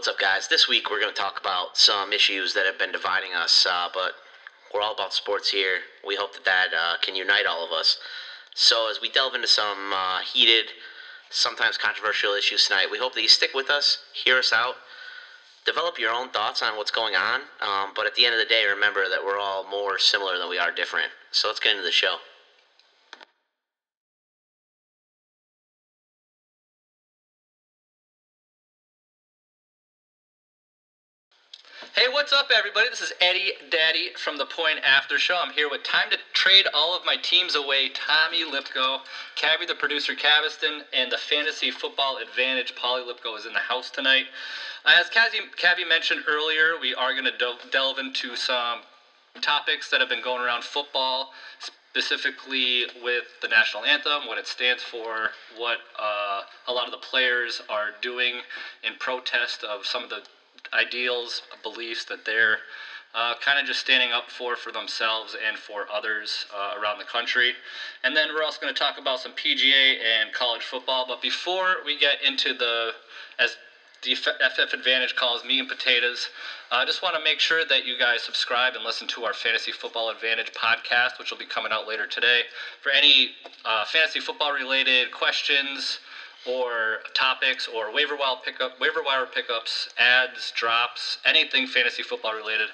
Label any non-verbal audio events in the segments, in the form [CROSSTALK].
What's up, guys? This week we're going to talk about some issues that have been dividing us, uh, but we're all about sports here. We hope that that uh, can unite all of us. So, as we delve into some uh, heated, sometimes controversial issues tonight, we hope that you stick with us, hear us out, develop your own thoughts on what's going on. Um, but at the end of the day, remember that we're all more similar than we are different. So, let's get into the show. Hey, what's up, everybody? This is Eddie Daddy from the Point After Show. I'm here with time to trade all of my teams away. Tommy Lipko, Cavi the producer, Caviston, and the Fantasy Football Advantage. Polly Lipko is in the house tonight. Uh, as Cavi, mentioned earlier, we are going to del- delve into some topics that have been going around football, specifically with the national anthem, what it stands for, what uh, a lot of the players are doing in protest of some of the ideals, beliefs that they're uh, kind of just standing up for for themselves and for others uh, around the country. And then we're also going to talk about some PGA and college football. But before we get into the, as the FF Advantage calls meat and potatoes, I just want to make sure that you guys subscribe and listen to our Fantasy Football Advantage podcast, which will be coming out later today. For any uh, fantasy football related questions, or topics or waiver wire pickup, waiver wire pickups, ads, drops, anything fantasy football related.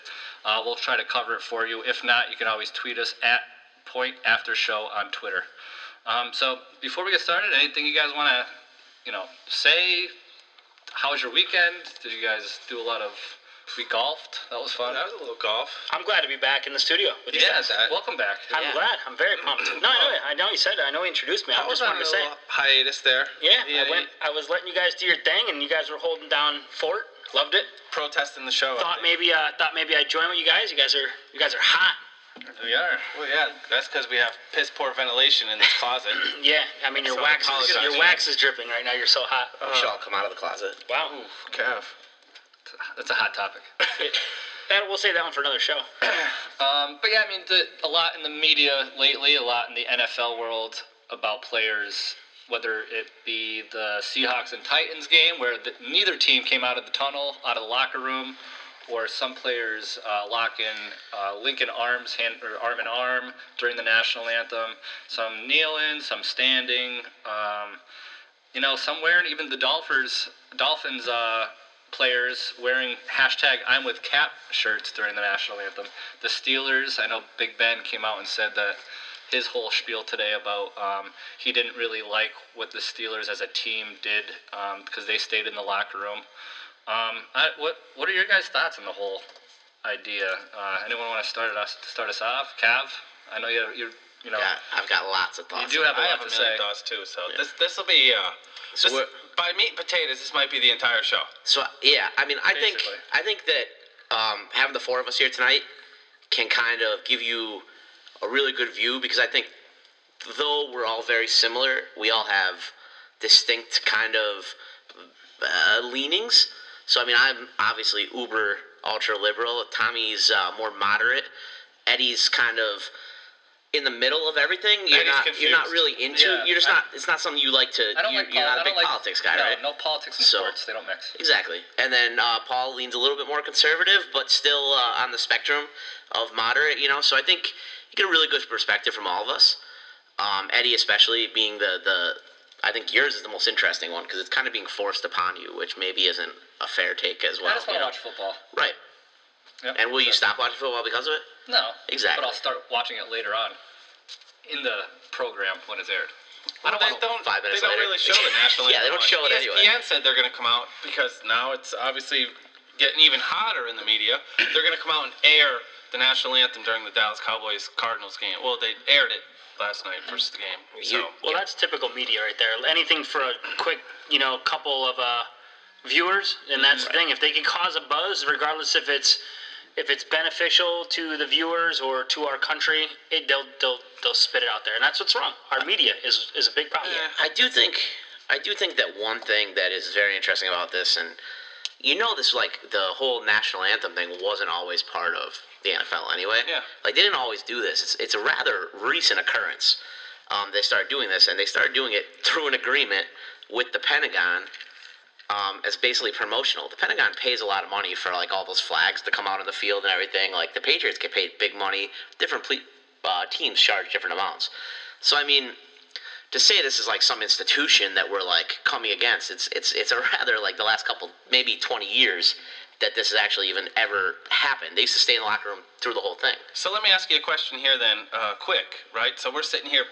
Uh, we'll try to cover it for you. If not, you can always tweet us at Point After Show on Twitter. Um, so before we get started, anything you guys want to, you know, say? How was your weekend? Did you guys do a lot of? We golfed. That was fun. That was a little golf. I'm glad to be back in the studio with you Yeah, guys. that. welcome back. I'm Yeah. glad. I'm very pumped. No, I know. it. I know you said it. I know you introduced me. I I was just on wanted a to say. little hiatus there. Yeah, Yeah, I went. I was letting you guys do your thing, and you guys were holding down fort. Loved it. protesting the show. I Thought maybe. Uh, thought maybe I'd join with you guys. You guys are. You guys are hot. We are. Well, yeah, that's because we have piss poor ventilation in this [COUGHS] closet. Yeah. I mean, your So wax. Is, your wax is dripping right now. You're so hot. We should all come out of the closet. Wow. Kev. That's a hot topic. [COUGHS] That we'll save that one for another show. [COUGHS] Um, but yeah, I mean, the, a lot in the media lately, a lot in the NFL world about players, whether it be the Seahawks and Titans game, where the, neither team came out of the tunnel, out of the locker room, or some players uh, lock in uh, linking arms, hand or arm in arm during the national anthem. Some kneeling, some standing. Um, you know, some wearing even the Dolphins, Dolphins uh, players wearing hashtag I'm with Kap shirts during the national anthem. The Steelers, I know Big Ben came out and said that his whole spiel today about um, he didn't really like what the Steelers as a team did because they stayed in the locker room. Um, I, what what are your guys' thoughts on the whole idea? Uh, anyone want to start us start us off? Cav, I know you you you know. Yeah, I've got lots of thoughts. You do have a I lot have a million say. thoughts too. So this this will be uh, So this- by meat and potatoes. This might be the entire show. So yeah, I mean, I think I think that um, having the four of us here tonight can kind of give you a really good view because I think though we're all very similar, we all have distinct kind of uh, leanings. So I mean, I'm obviously uber ultra liberal. Tommy's uh, more moderate. Eddie's kind of in the middle of everything. You're not. You're not really into. Yeah, you're just I- not. It's not something you like to. I don't you, like. you're not a big like, politics guy, no, right? No politics and So- sports. They don't mix. Exactly. And then uh, Paul leans a little bit more conservative, but still uh, on the spectrum of moderate, you know. So I think you get a really good perspective from all of us. Um, Eddie, especially being the, the, I think yours is the most interesting one because it's kind of being forced upon you, which maybe isn't a fair take as well. I just want to know? watch football. Right. Yep. And will you stop watching football because of it? No. Exactly. But I'll start watching it later on in the program when it's aired. I don't they want don't. five minutes they don't later. really show the national. Anthem. [LAUGHS] Yeah, they don't show it much. anyway. ESPN said they're going to come out because now it's obviously getting even hotter in the media. They're going to come out and air the national anthem during the Dallas Cowboys Cardinals game. Well, they aired it last night versus the game. So You- Well, that's typical media right there. Anything for a quick, you know, couple of uh, viewers, and that's the thing. If they can cause a buzz, regardless if it's if it's beneficial to the viewers or to our country, it, they'll they'll they'll spit it out there, and that's what's wrong. Our media is is a big problem. Yeah, I do think I do think that one thing that is very interesting about this, and you know, this like the whole national anthem thing wasn't always part of the NFL anyway. Yeah. Like they didn't always do this. It's it's a rather recent occurrence. Um, they started doing this, and they started doing it through an agreement with the Pentagon um, as basically promotional. The Pentagon pays a lot of money for like all those flags to come out in the field and everything. Like the Patriots get paid big money. Different ple- uh, teams charge different amounts. So I mean, to say this is like some institution that we're like coming against, it's it's it's a [LAUGHS] rather like the last couple maybe 20 years that this has actually even ever happened. They used to stay in the locker room through the whole thing. So let me ask you a question here then, uh, quick, right? So we're sitting here.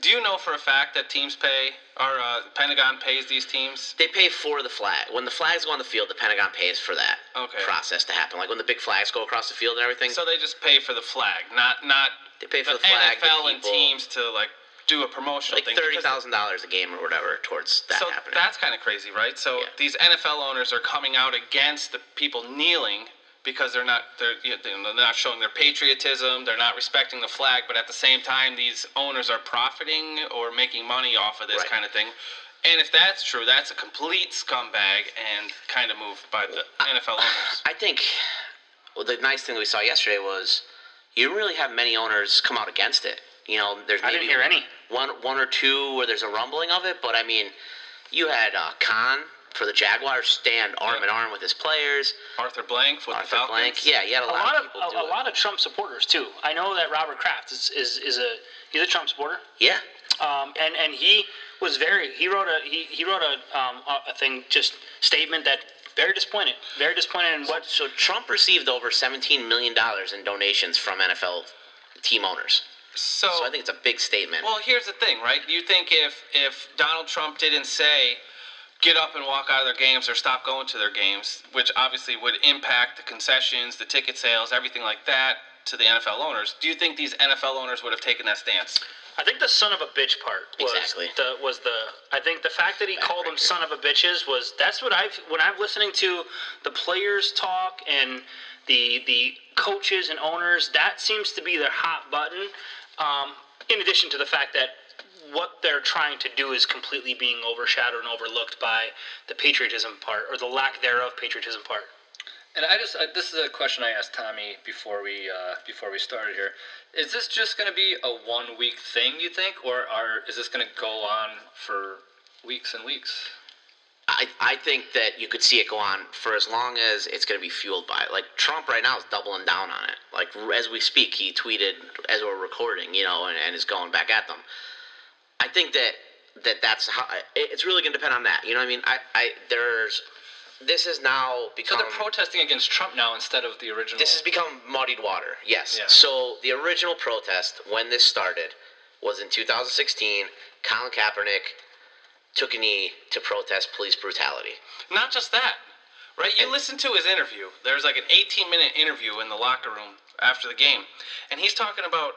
Do you know for a fact that teams pay, or uh, Pentagon pays these teams? They pay for the flag. When the flags go on the field, the Pentagon pays for that Okay. process to happen. Like when the big flags go across the field and everything, So they just pay for the flag, not not they pay for the, the flag. the NFL and teams to like do a promotional like thing. thirty thousand dollars a game or whatever towards that so happening. that's kind of crazy, right? So Yeah. these NFL owners are coming out against the people kneeling because they're not they're, you know, they're not showing their patriotism, they're not respecting the flag, but at the same time these owners are profiting or making money off of this Right. kind of thing. And if that's true, that's a complete scumbag and kind of move by the NFL owners. I think well, the nice thing we saw yesterday was you don't really have many owners come out against it. You know, there's I maybe didn't hear any. one one or two where there's a rumbling of it, but I mean, you had uh, Khan for the Jaguars stand arm Yeah. in arm with his players. Arthur Blank with Arthur the Falcons. Blank, yeah, he had a, A lot, lot of of people do a, a it. lot of Trump supporters too. I know that Robert Kraft is, is, is a he's a Trump supporter. yeah, um, and and he was very he wrote a he, he wrote a um, a a thing just statement that very disappointed very disappointed in what So Trump received over seventeen million dollars in donations from NFL team owners. So, So I think it's a big statement. Well, here's the thing, right? You think if if Donald Trump didn't say get up and walk out of their games or stop going to their games, which obviously would impact the concessions, the ticket sales, everything like that to the NFL owners, do you think these NFL owners would have taken that stance? I think the son of a bitch part was Exactly. the was the I think the fact that he called them Backbreaker. son of a bitches was that's what I've when I'm listening to the players talk and the the coaches and owners that seems to be their hot button. Um, in addition to the fact that what they're trying to do is completely being overshadowed and overlooked by the patriotism part or the lack thereof patriotism part. And I just uh, this is a question I asked Tommy before we uh, before we started here. Is this just going to be a one week thing, you think, or are is this going to go on for weeks and weeks? I, I think that you could see it go on for as long as it's going to be fueled by it. Like Trump right now is doubling down on it. Like as we speak, he tweeted as we're recording, you know, and, and is going back at them. I think that that that's how it's really going to depend on that. You know what I mean? I, I there's this is now So they're protesting against Trump now instead of the original. this has become muddied water. Yes. Yeah. So the original protest when this started was in 2016. Colin Kaepernick took a knee to protest police brutality. Not just that, right? You listen to his interview. There's like an 18 minute interview in the locker room after the game, and he's talking about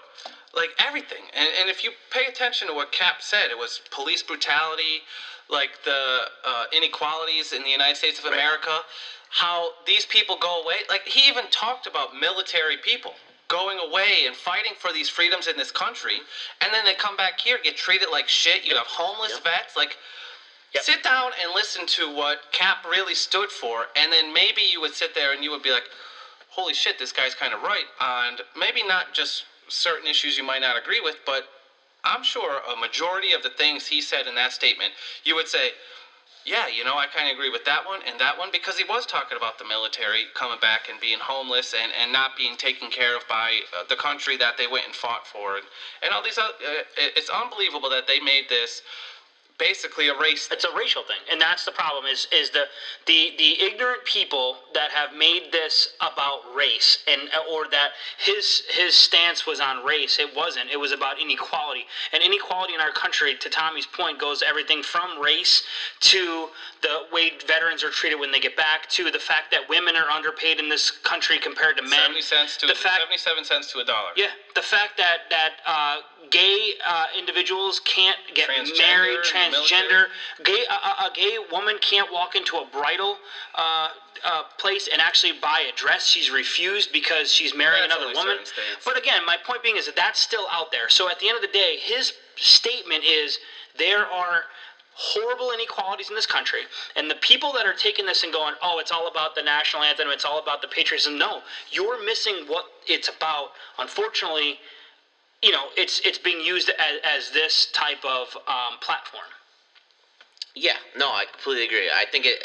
like everything. And, and if you pay attention to what Kap said, it was police brutality, like the uh, inequalities in the United States of America, how these people go away. Like he even talked about military people going away and fighting for these freedoms in this country, and then they come back here, get treated like shit. You have homeless Yep. vets, like. Yep. Sit down and listen to what Kap really stood for, and then maybe you would sit there and you would be like, holy shit, this guy's kind of right. And maybe not just certain issues you might not agree with, but I'm sure a majority of the things he said in that statement, you would say, yeah, you know, I kind of agree with that one and that one because he was talking about the military coming back and being homeless and, and not being taken care of by uh, the country that they went and fought for. And, and all these, oth- uh, it's unbelievable that they made this basically a race. It's a racial thing, and that's the problem. Is is the the the ignorant people that have made this about race, and or that his his stance was on race. It wasn't. It was about inequality, and inequality in our country. To Tommy's point, goes everything from race to the way veterans are treated when they get back, to the fact that women are underpaid in this country compared to men. 70 cents to the fact 77 cents to a dollar. yeah, the fact that that uh, gay uh, individuals can't get married, the transgender, gay a, a, a gay woman can't walk into a bridal uh, uh, place and actually buy a dress. She's refused because she's marrying That's another woman. But again, my point being is that that's still out there. So at the end of the day, his statement is there are horrible inequalities in this country and the people that are taking this and going oh it's all about the national anthem it's all about the patriotism no you're missing what it's about unfortunately you know it's it's being used as, as this type of um, platform Yeah, no, I completely agree. I think it,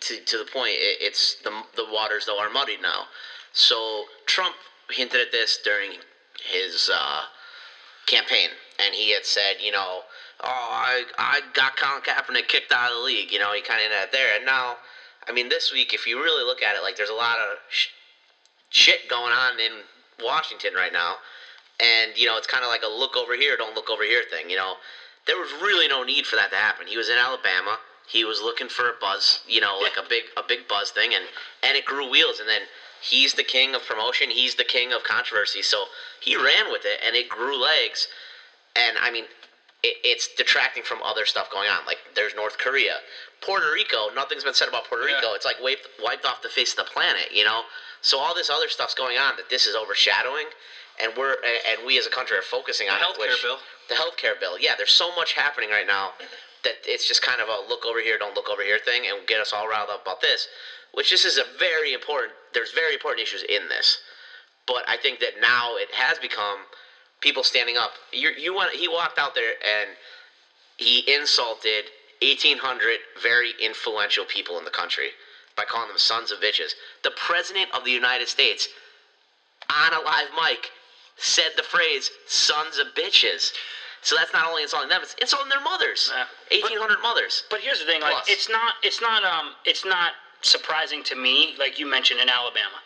to, to the point, it, it's the the waters though are muddy now. So Trump hinted at this during his uh, campaign, and he had said, you know, oh, I I got Colin Kaepernick kicked out of the league. You know, he kind of had there, and now, I mean, this week, if you really look at it, like there's a lot of sh- shit going on in Washington right now, and you know, it's kind of like a look over here, don't look over here thing. You know, there was really no need for that to happen. He was in Alabama. He was looking for a buzz, you know, like a big a big buzz thing, and and it grew wheels. And then he's the king of promotion. He's the king of controversy. So he ran with it, and it grew legs. And I mean, it, it's detracting from other stuff going on. Like there's North Korea, Puerto Rico. Nothing's been said about Puerto Yeah. Rico. It's like wiped wiped off the face of the planet. You know. So all this other stuff's going on that this is overshadowing, and we're and and we as a country are focusing on it. healthcare which- bill. the healthcare bill. Yeah, there's so much happening right now that it's just kind of a look over here, don't look over here thing, and get us all riled up about this. Which this is a very important. There's very important issues in this, but I think that now it has become people standing up. You you went. He walked out there and he insulted 1,800 very influential people in the country by calling them sons of bitches. The president of the United States on a live mic said the phrase "sons of bitches." So that's not only insulting them; it's insulting their mothers. Yeah. Eighteen hundred mothers. But here's the thing: like, Plus. it's not, it's not, um, it's not surprising to me, like you mentioned in Alabama.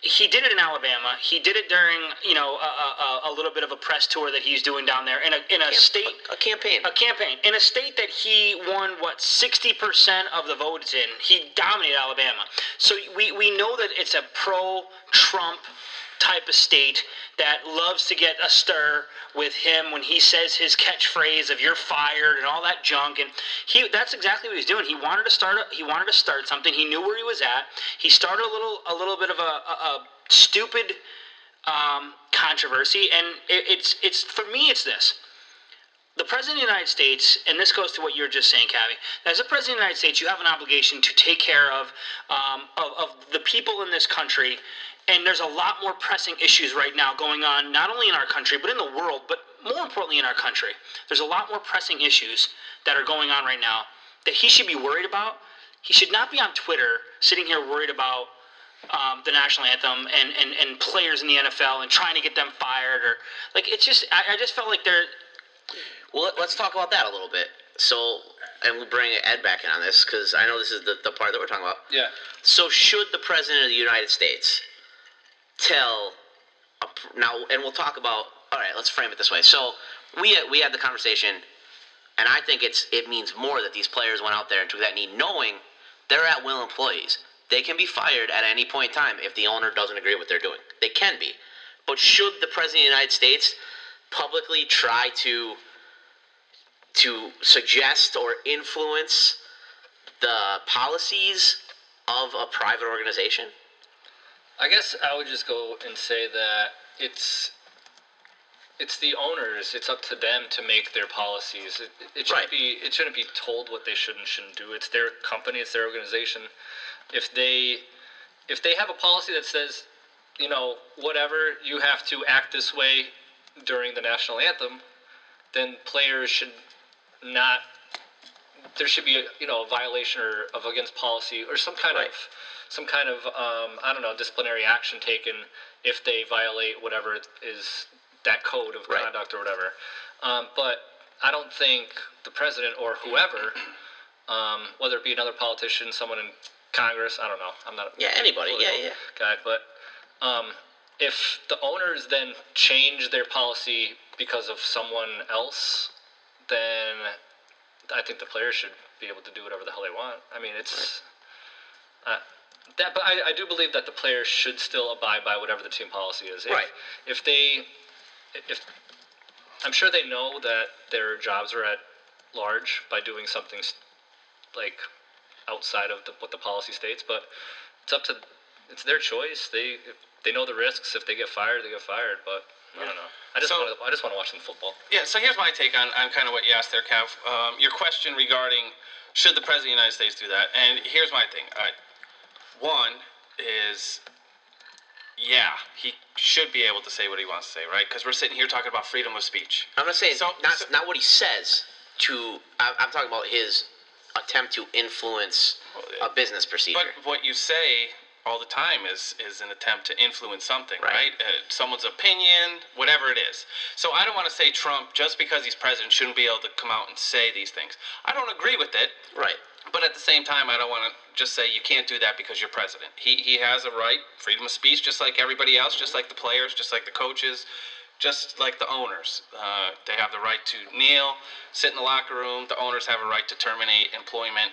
He did it in Alabama. He did it during, you know, a, a, a- little bit of a press tour that he's doing down there in a in a state. a campaign. A campaign in a state that he won what sixty percent of the votes in. He dominated Alabama. So we, we know that it's a pro-Trump type of state that loves to get a stir with him when he says his catchphrase of "you're fired" and all that junk. And he that's exactly what he's doing. He wanted to start. He wanted to start something. He knew where he was at. He started a little a little bit of a, a, a stupid um, controversy, and it, it's it's for me it's this the president of the United States, and this goes to what you were just saying, Cavi. As a president of the United States, you have an obligation to take care of, um, of of the people in this country. And there's a lot more pressing issues right now going on, not only in our country, but in the world, but more importantly in our country. There's a lot more pressing issues that are going on right now that he should be worried about. He should not be on Twitter sitting here worried about um, the national anthem and, and, and players in the NFL and trying to get them fired or like it's just I, I just felt like they're Well, let- let's talk about that a little bit. So, and we'll bring Ed back in on this because I know this is the, the part that we're talking about. Yeah. So, should the president of the United States tell now, and we'll talk about. All right, let's frame it this way. So, we had, we had the conversation, and I think it's it means more that these players went out there and took that knee, knowing they're at will employees. They can be fired at any point in time if the owner doesn't agree with what they're doing. They can be, but should the president of the United States publicly try to to suggest or influence the policies of a private organization? I guess I would just go and say that it's it's the owners. It's up to them to make their policies. It, it shouldn't Right. be it shouldn't be told what they should and shouldn't do. It's their company. It's their organization. If they if they have a policy that says, you know, whatever you have to act this way during the national anthem, then players should not. There should be a you know a violation or of against policy or some kind Right. of some kind of um, I don't know disciplinary action taken if they violate whatever is that code of Right. conduct or whatever. Um, but I don't think the president or whoever, um, whether it be another politician, someone in Congress, I don't know. I'm not. Yeah, anybody. Yeah, yeah. Guy, but um, if the owners then change their policy because of someone else, then I think the players should be able to do whatever the hell they want. I mean, it's uh, that, but I, I do believe that the players should still abide by whatever the team policy is. If, Right. If they, if I'm sure they know that their jobs are at large by doing something s- like outside of the, what the policy states, but it's up to it's their choice. They if they know the risks. If they get fired, they get fired. But I don't know. I just So- want to I just want to watch some football. Yeah, so here's my take on, on kind of what you asked there, Kev. Um, your question regarding should the President of the United States do that? And here's my thing. All right. One is, yeah, he should be able to say what he wants to say, right? Because we're sitting here talking about freedom of speech. I'm not saying So- not so- not what he says. to. I, I'm talking about his attempt to influence a business procedure. But what you say all the time is is an attempt to influence something, Right. right? Uh, someone's opinion, whatever it is. So I don't want to say Trump just because he's president shouldn't be able to come out and say these things. I don't agree with it. right. But at the same time, I don't want to just say you can't do that because you're president. He, he has a right, freedom of speech, just like everybody else, just like the players, just like the coaches, just like the owners. Uh, they have the right to kneel, sit in the locker room. The owners have a right to terminate employment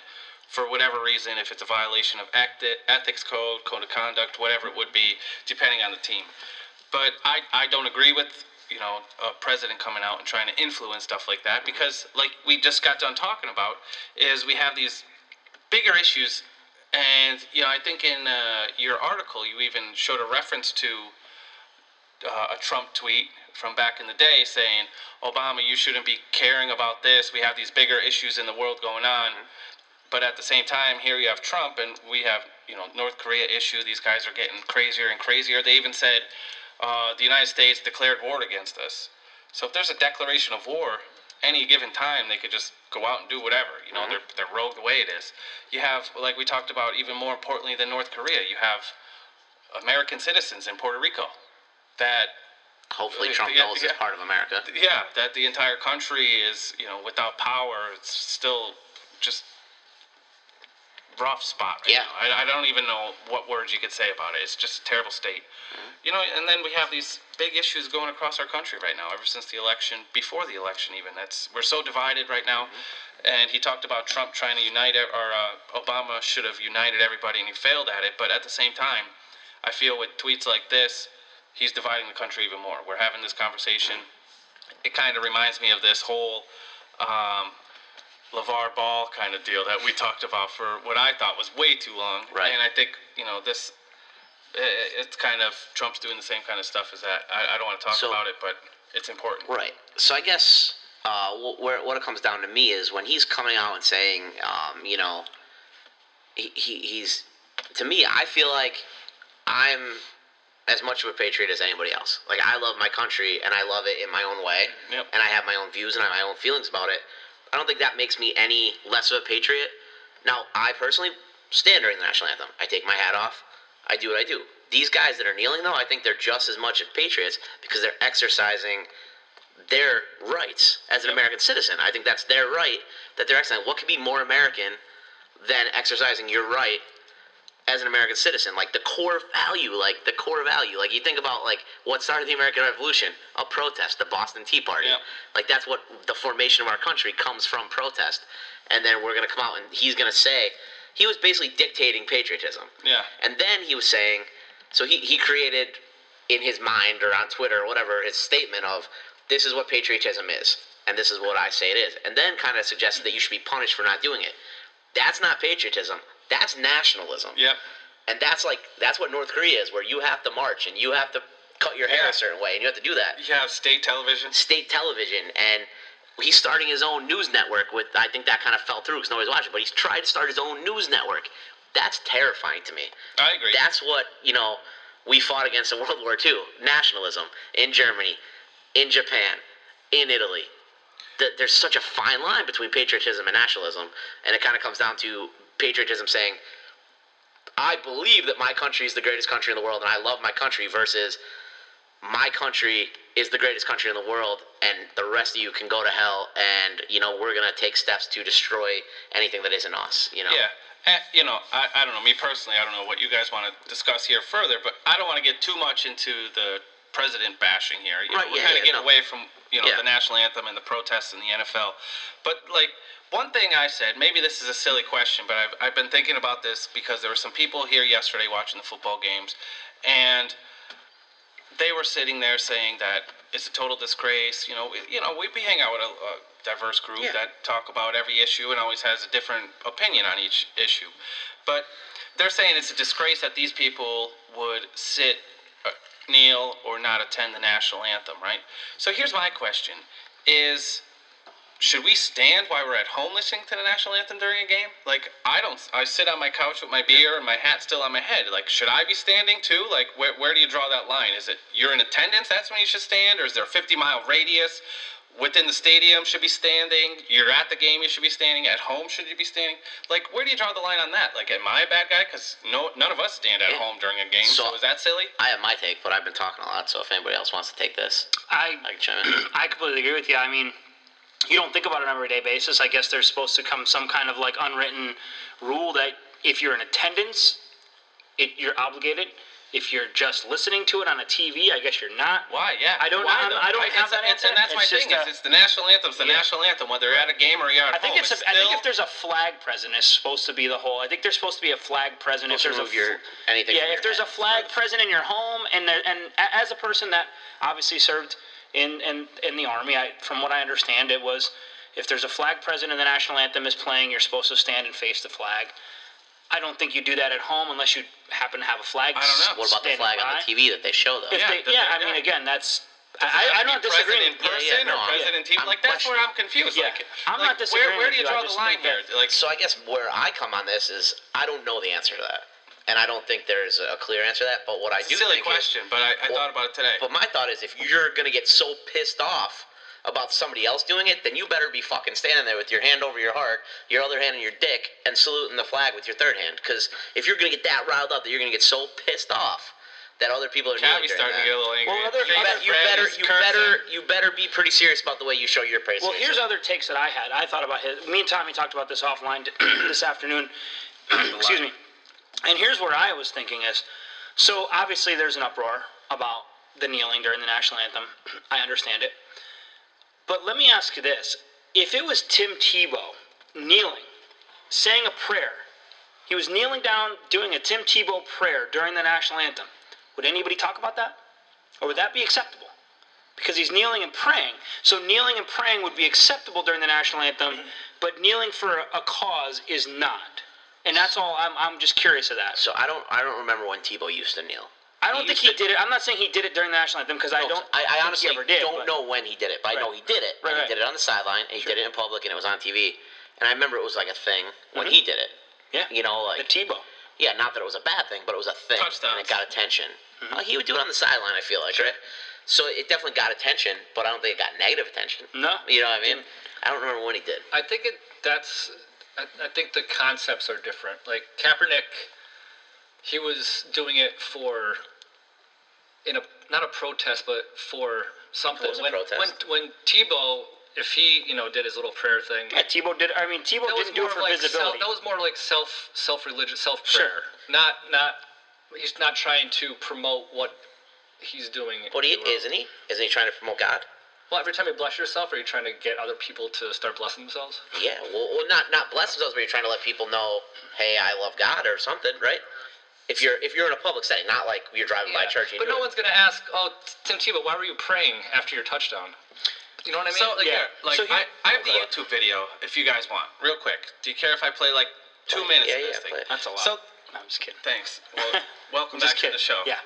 for whatever reason, if it's a violation of eth- ethics code, code of conduct, whatever it would be, depending on the team. But I, I don't agree with you know a president coming out and trying to influence stuff like that because like we just got done talking about is we have these bigger issues. And you know I think in uh, your article you even showed a reference to uh, a Trump tweet from back in the day saying Obama you shouldn't be caring about this. We have these bigger issues in the world going on. But at the same time here you have Trump and we have you know North Korea issue. These guys are getting crazier and crazier. They even said uh, the United States declared war against us so if there's a declaration of war any given time they could just go out and do whatever you know they're, they're rogue the way it is you have like we talked about even more importantly than North Korea you have American citizens in Puerto Rico that Hopefully, Yeah, Trump yeah, knows yeah. it's part of America. yeah, that the entire country is, you know, without power. It's still just rough spot right Yeah. now. I, I don't even know what words you could say about it. It's just a terrible state. You know, and then we have these big issues going across our country right now. Ever since the election, before the election, even that's we're so divided right now. And he talked about Trump trying to unite, or uh, Obama should have united everybody, and he failed at it. But at the same time, I feel with tweets like this, he's dividing the country even more. We're having this conversation. It kind of reminds me of this whole um, LaVar Ball kind of deal that we talked about for what I thought was way too long. Right. And I think, you know, this, i- it's kind of, Trump's doing the same kind of stuff as that. I, I don't want to talk So- about it, but it's important. Right. So I guess uh, wh- where what it comes down to me is when he's coming out and saying, um, you know, he, he he's to me, I feel like I'm as much of a patriot as anybody else. Like I love my country and I love it in my own way, Yep. and I have my own views and I have my own feelings about it. I don't think that makes me any less of a patriot. Now, I personally stand during the national anthem. I take my hat off. I do what I do. These guys that are kneeling, though, I think they're just as much of patriots because they're exercising their rights as an American citizen. I think that's their right that they're exercising. What could be more American than exercising your right as an American citizen? Like the core value, like the core value. Like you think about like what started the American Revolution? A protest, the Boston Tea Party. Yeah. Like that's what the formation of our country comes from protest. And then we're gonna come out and he's gonna say he was basically dictating patriotism. Yeah. And then he was saying, so he, he created in his mind or on Twitter or whatever his statement of this is what patriotism is, and this is what I say it is, and then kind of suggested that you should be punished for not doing it. That's not patriotism. That's nationalism. Yep. And that's like that's what North Korea is, where you have to march and you have to cut your hair Yeah. a certain way, and you have to do that. You have state television. State television, and he's starting his own news network. With I think that kind of fell through because nobody's watching, but he's tried to start his own news network. That's terrifying to me. I agree. That's what you know we fought against in [LAUGHS] World War II. Nationalism in Germany, in Japan, in Italy. Th- There's such a fine line between patriotism and nationalism, and it kind of comes down to patriotism saying, "I believe that my country is the greatest country in the world, and I love my country," versus my country is the greatest country in the world, and the rest of you can go to hell, and you know we're gonna take steps to destroy anything that isn't us. You know. Yeah. You know, I, I don't know. Me personally, I don't know what you guys want to discuss here further, but I don't want to get too much into the president bashing here. You Right, know, we're yeah, kind of yeah, getting no. away from you know Yeah. the national anthem and the protests in the NFL. But like one thing I said, maybe this is a silly question, but I've I've been thinking about this because there were some people here yesterday watching the football games, and they were sitting there saying that it's a total disgrace. You know, we, you know, we, we hang out with a, a diverse group Yeah. that talk about every issue and always has a different opinion on each issue. But they're saying it's a disgrace that these people would sit, kneel, or not attend the national anthem, right? So here's my question: Is should we stand while we're at home listening to the national anthem during a game? Like I don't. I sit on my couch with my beer and my hat still on my head. Like should I be standing too? Like where where do you draw that line? Is it you're in attendance? That's when you should stand, or is there a 50 mile radius? Within the stadium should be standing. You're at the game, you should be standing. At home, should you be standing? Like, where do you draw the line on that? Like, am I a bad guy? Because no, none of us stand at Yeah. home during a game. So, So- is that silly? I have my take, but I've been talking a lot. So if anybody else wants to take this, I I can chime in. [CLEARS THROAT] I completely agree with you. I mean, you don't think about it on an everyday basis. I guess there's supposed to come some kind of like unwritten rule that if you're in attendance, it, you're obligated. If you're just listening to it on a TV, I guess you're not. Why? Yeah. I don't Why, know. though? I don't Why- have it's- that answer. And that's my It's just thing. a- is it's the national anthem. It's the Yeah. national anthem, whether you're at a game or you're at I think home. it's. A, I think if there's a flag present, it's supposed to be the whole. I think there's supposed to be a flag present. If there's a remove your anything. yeah, from if your there's a head. flag present in your home, and there, and as a person that obviously served in in, in the army, I, from what I understand, it was if there's a flag present and the national anthem is playing, you're supposed to stand and face the flag. I don't think you do that at home unless you happen to have a flag. I don't know. What about the standing flag on the TV that they show though? If Yeah, they, yeah, they- I mean, yeah. again, that's. I, have I don't be disagree. Present in person yeah, or no, I'm- present in like that's where I'm confused. Yeah. Like, I'm like, not disagreeing Where, where do you with you. Draw the line think here? Like, So I guess where I come on this is I don't know the answer to that, and I don't think there's a clear answer to that. But what I do a silly think is- question, but I, I Well, thought about it today. But my thought is, if you're gonna get so pissed off about somebody else doing it, then you better be fucking standing there with your hand over your heart, your other hand on your dick, and saluting the flag with your third hand. Because if you're gonna get that riled up, that you're gonna get so pissed off that other people are kneeling starting that. to get a little angry. Well, other- you, Your bet, you better, you better, you better be pretty serious about the way you show your appreciation. Well, here's other takes that I had. I thought about his. Me and Tommy talked about this offline [CLEARS THROAT] this afternoon. [CLEARS THROAT] Excuse me. And here's where I was thinking is, so obviously there's an uproar about the kneeling during the national anthem. [CLEARS THROAT] I understand it. But let me ask you this: If it was Tim Tebow kneeling, saying a prayer, he was kneeling down doing a Tim Tebow prayer during the national anthem, would anybody talk about that, or would that be acceptable? because he's kneeling and praying. So kneeling and praying would be acceptable during the national anthem, but kneeling for a, cause is not. And that's all. I'm, I'm just curious of that. So I don't, I don't remember when Tebow used to kneel. I don't think he to- did it. I'm not saying he did it during the national anthem because I don't. I, I think honestly he ever did, don't but- know when he did it, but I know he did it. Right, right. He did it on the sideline, and he did it in public, and it was on TV. And I remember it was like a thing when he did it. Yeah. You know, like The like Tebow. yeah, not that it was a bad thing, but it was a thing, and it got attention. Mm-hmm. Uh, he would do it on the sideline. I feel like, right? So it definitely got attention, but I don't think it got negative attention. No. You know what I mean? I don't remember when he did. I think it. That's. I, I think the concepts are different. Like Kaepernick, he was doing it for. In a not a protest, but for something. was a when, protest. when when Tebow, if he you know did his little prayer thing, Yeah, Tebow did. I mean, Tebow that was didn't do more it for like visibility. Self, that was more like self self religious self prayer. Sure. Not not. He's not trying to promote what he's doing. But he in the world. isn't he? Isn't he trying to promote God? Well, every time you bless yourself, are you trying to get other people to start blessing themselves? Yeah. Well, well not not bless themselves, but you're trying to let people know, hey, I love God or something, right? If you're if you're in a public setting, not like you're driving by Yeah. church. And But no it. one's gonna ask, oh, Tim Tebow, why were you praying after your touchdown? You know what I mean? So, like, Yeah. like So he- I, I have the YouTube video if you guys want, real quick. Do you care if I play like two minutes Yeah, of this yeah, thing? play. That's a lot. So, No, I'm just kidding. thanks. [LAUGHS] Well, welcome back just to the show. Yeah.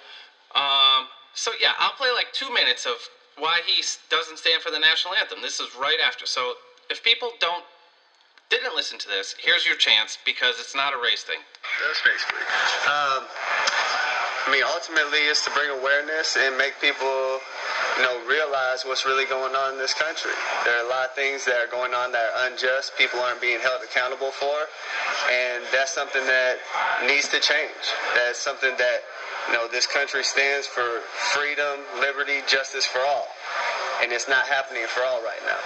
Um. So yeah, I'll play like two minutes of why he doesn't stand for the national anthem. This is right after. So if people don't didn't listen to this, here's your chance because it's not a race thing. That's basically. Um, I mean, ultimately, it's to bring awareness and make people, you know, realize what's really going on in this country. There are a lot of things that are going on that are unjust. People aren't being held accountable for, and that's something that needs to change. That's something that, you know, this country stands for freedom, liberty, justice for all, and it's not happening for all right now.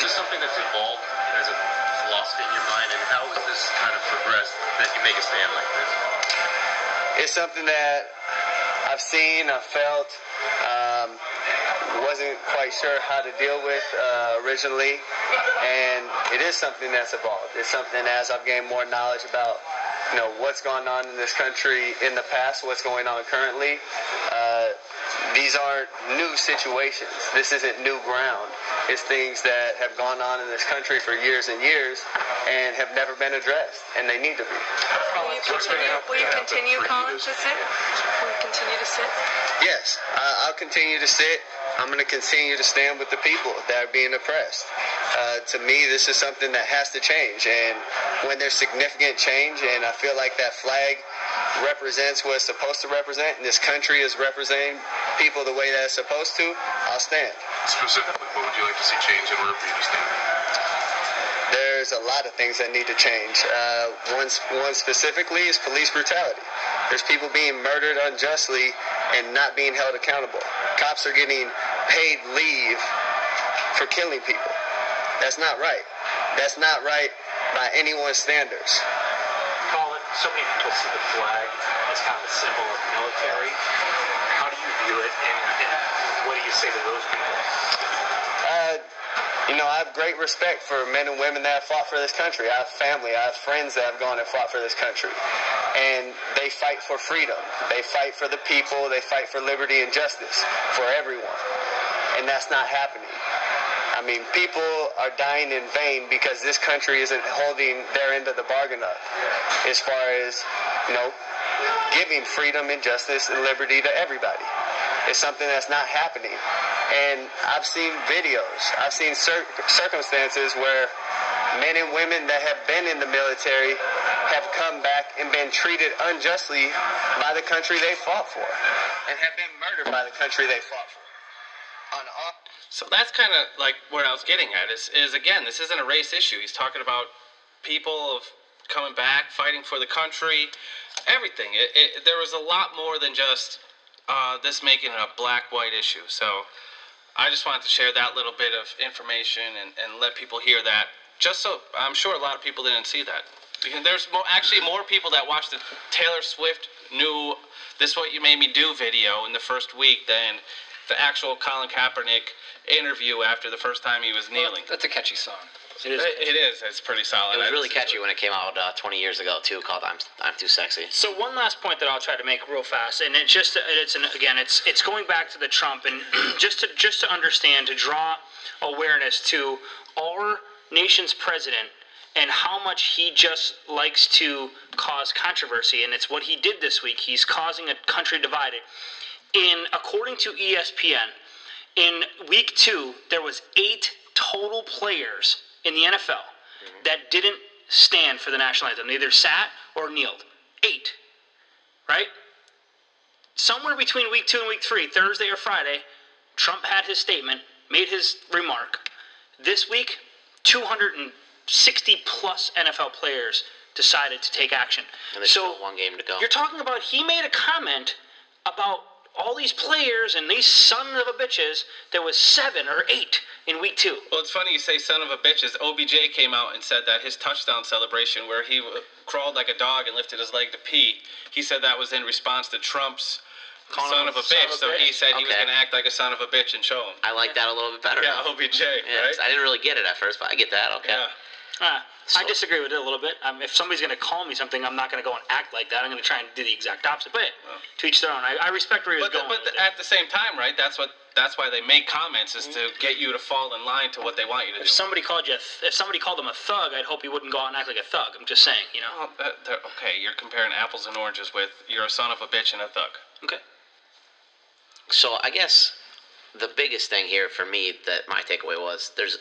Is this something that's evolved as a philosophy in your mind, and how has this kind of progressed that you make a stand like this? it's something that I've seen, I've felt, um, wasn't quite sure how to deal with uh, originally, and it is something that's evolved. It's something as I've gained more knowledge about, you know, what's gone on in this country in the past, what's going on currently. Uh, these aren't new situations. This isn't new ground. It's things that have gone on in this country for years and years and have never been addressed, and they need to be. Will you continue, will you continue, Colin, to sit? Will you continue to sit? Yes, I, I'll continue to sit. I'm going to continue to stand with the people that are being oppressed. Uh, to me, this is something that has to change. And when there's significant change, and I feel like that flag represents what it's supposed to represent, and this country is representing people the way that it's supposed to, I'll stand. Specifically, what would you like to see change in order for you to stand? There's a lot of things that need to change. Uh, one, one specifically is police brutality. There's people being murdered unjustly and not being held accountable. Cops are getting paid leave for killing people. That's not right. That's not right by anyone's standards. So many people see the flag as kind of a symbol of military. How do you view it, and, and what do you say to those people? Uh, you know, I have great respect for men and women that have fought for this country. I have family, I have friends that have gone and fought for this country. And they fight for freedom. They fight for the people. They fight for liberty and justice for everyone. And that's not happening. I mean, people are dying in vain because this country isn't holding their end of the bargain up as far as, you know, giving freedom and justice and liberty to everybody. It's something that's not happening. And I've seen videos, I've seen cir- circumstances where men and women that have been in the military have come back and been treated unjustly by the country they fought for and have been murdered by the country they fought for. So that's kind of like where I was getting at is, is again, this isn't a race issue. He's talking about people of coming back, fighting for the country, everything. It, it, there was a lot more than just uh, this making it a black-white issue. So I just wanted to share that little bit of information and, and let people hear that. Just so I'm sure a lot of people didn't see that. Because there's more, actually more people that watched the Taylor Swift new "This What You Made Me Do" video in the first week than the actual Colin Kaepernick interview after the first time he was kneeling. That's a catchy song. It is. It- it is. It's pretty solid. It was really catchy when it came out uh, 20 years ago too, called "I'm I'm Too Sexy." So one last point that I'll try to make real fast, and it's just it's an, again it's it's going back to the Trump and [CLEARS THROAT] just to just to understand to draw awareness to our nation's president and how much he just likes to cause controversy, and it's what he did this week. He's causing a country divided. In according to ESPN, in week two there was eight total players in the NFL mm-hmm. that didn't stand for the national anthem. They either sat or kneeled. Eight. Right? Somewhere between week two and week three, Thursday or Friday, Trump had his statement, made his remark. This week, 260 plus NFL players decided to take action. And there's so still one game to go. you're talking about he made a comment about all these players and these son of a bitches. There was seven or eight in week two. Well, it's funny you say "son of a bitches." OBJ came out and said that his touchdown celebration, where he crawled like a dog and lifted his leg to pee, he said that was in response to Trump's Calling son of a son bitch. of a So he bitch. said he was going to act like a son of a bitch and show him. I like that a little bit better. Yeah. OBJ, Yeah, right? I didn't really get it at first, but I get that. Okay. Yeah. Ah, I disagree with it a little bit. Um, if somebody's going to call me something, I'm not going to go and act like that. I'm going to try and do the exact opposite. But to each their own. I, I respect where he was But, going. but with the, it. at the same time, right? That's what. That's why they make comments is to get you to fall in line to what they want you to do. if somebody called you, a th- if somebody called him a thug, I'd hope he wouldn't go out and act like a thug. I'm just saying, you know. Well, that, that- okay, you're comparing apples and oranges with you're a son of a bitch and a thug. Okay. So I guess the biggest thing here for me that my takeaway was there's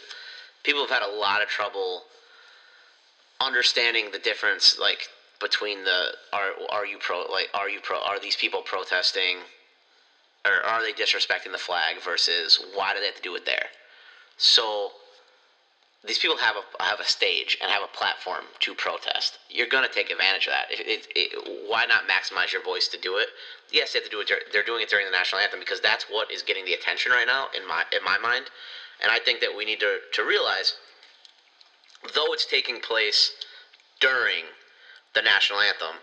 people have had a lot of trouble understanding the difference like between the are are you pro like are you pro are these people protesting or are they disrespecting the flag versus why do they have to do it there? So these people have a have a stage and have a platform to protest. You're gonna take advantage of that. It, it, it, why not maximize your voice to do it? Yes, they have to do it. They're doing it during the national anthem because that's what is getting the attention right now in my in my mind. And I think that we need to to realize, though it's taking place during the national anthem,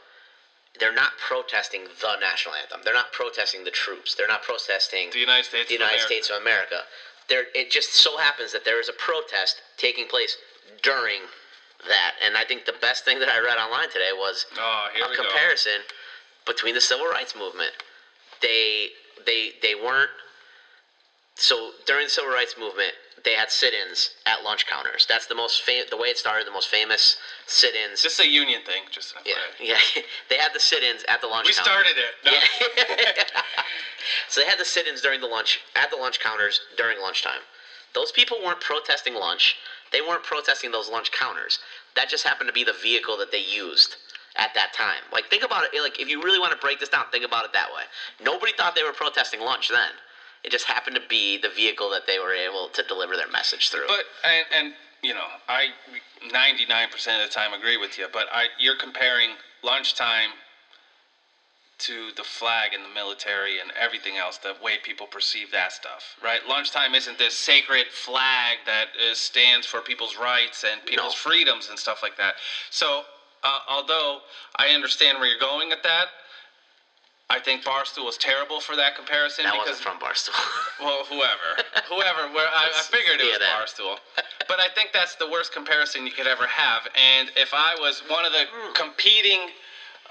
they're not protesting the national anthem. They're not protesting the troops. They're not protesting The United States. the of United America. States of America. There, it just so happens that there is a protest taking place during that, and I think the best thing that I read online today was Oh, a we go. comparison between the civil rights movement. They, they, they weren't so during the civil rights movement, they had sit-ins at lunch counters. That's the most fam- the way it started. The most famous sit-ins. Just a union thing. Just an yeah, yeah. [LAUGHS] they had the sit-ins at the lunch. We counter. started it. No. Yeah. [LAUGHS] so they had the sit-ins during the lunch at the lunch counters during lunchtime. Those people weren't protesting lunch. They weren't protesting those lunch counters. That just happened to be the vehicle that they used at that time. Like think about it. Like if you really want to break this down, think about it that way. Nobody thought they were protesting lunch then. It just happened to be the vehicle that they were able to deliver their message through. But and and you know, I 99% of the time agree with you, but I you're comparing lunchtime to the flag in the military and everything else, the way people perceive that stuff, right? Lunchtime isn't this sacred flag that uh, stands for people's rights and people's No. freedoms and stuff like that. So, uh, although I understand where you're going at that, I think Barstool was terrible for that comparison that because wasn't from Barstool. [LAUGHS] well, whoever, whoever. Where I, I figured it was. Barstool, but I think that's the worst comparison you could ever have. And if I was one of the hmm. competing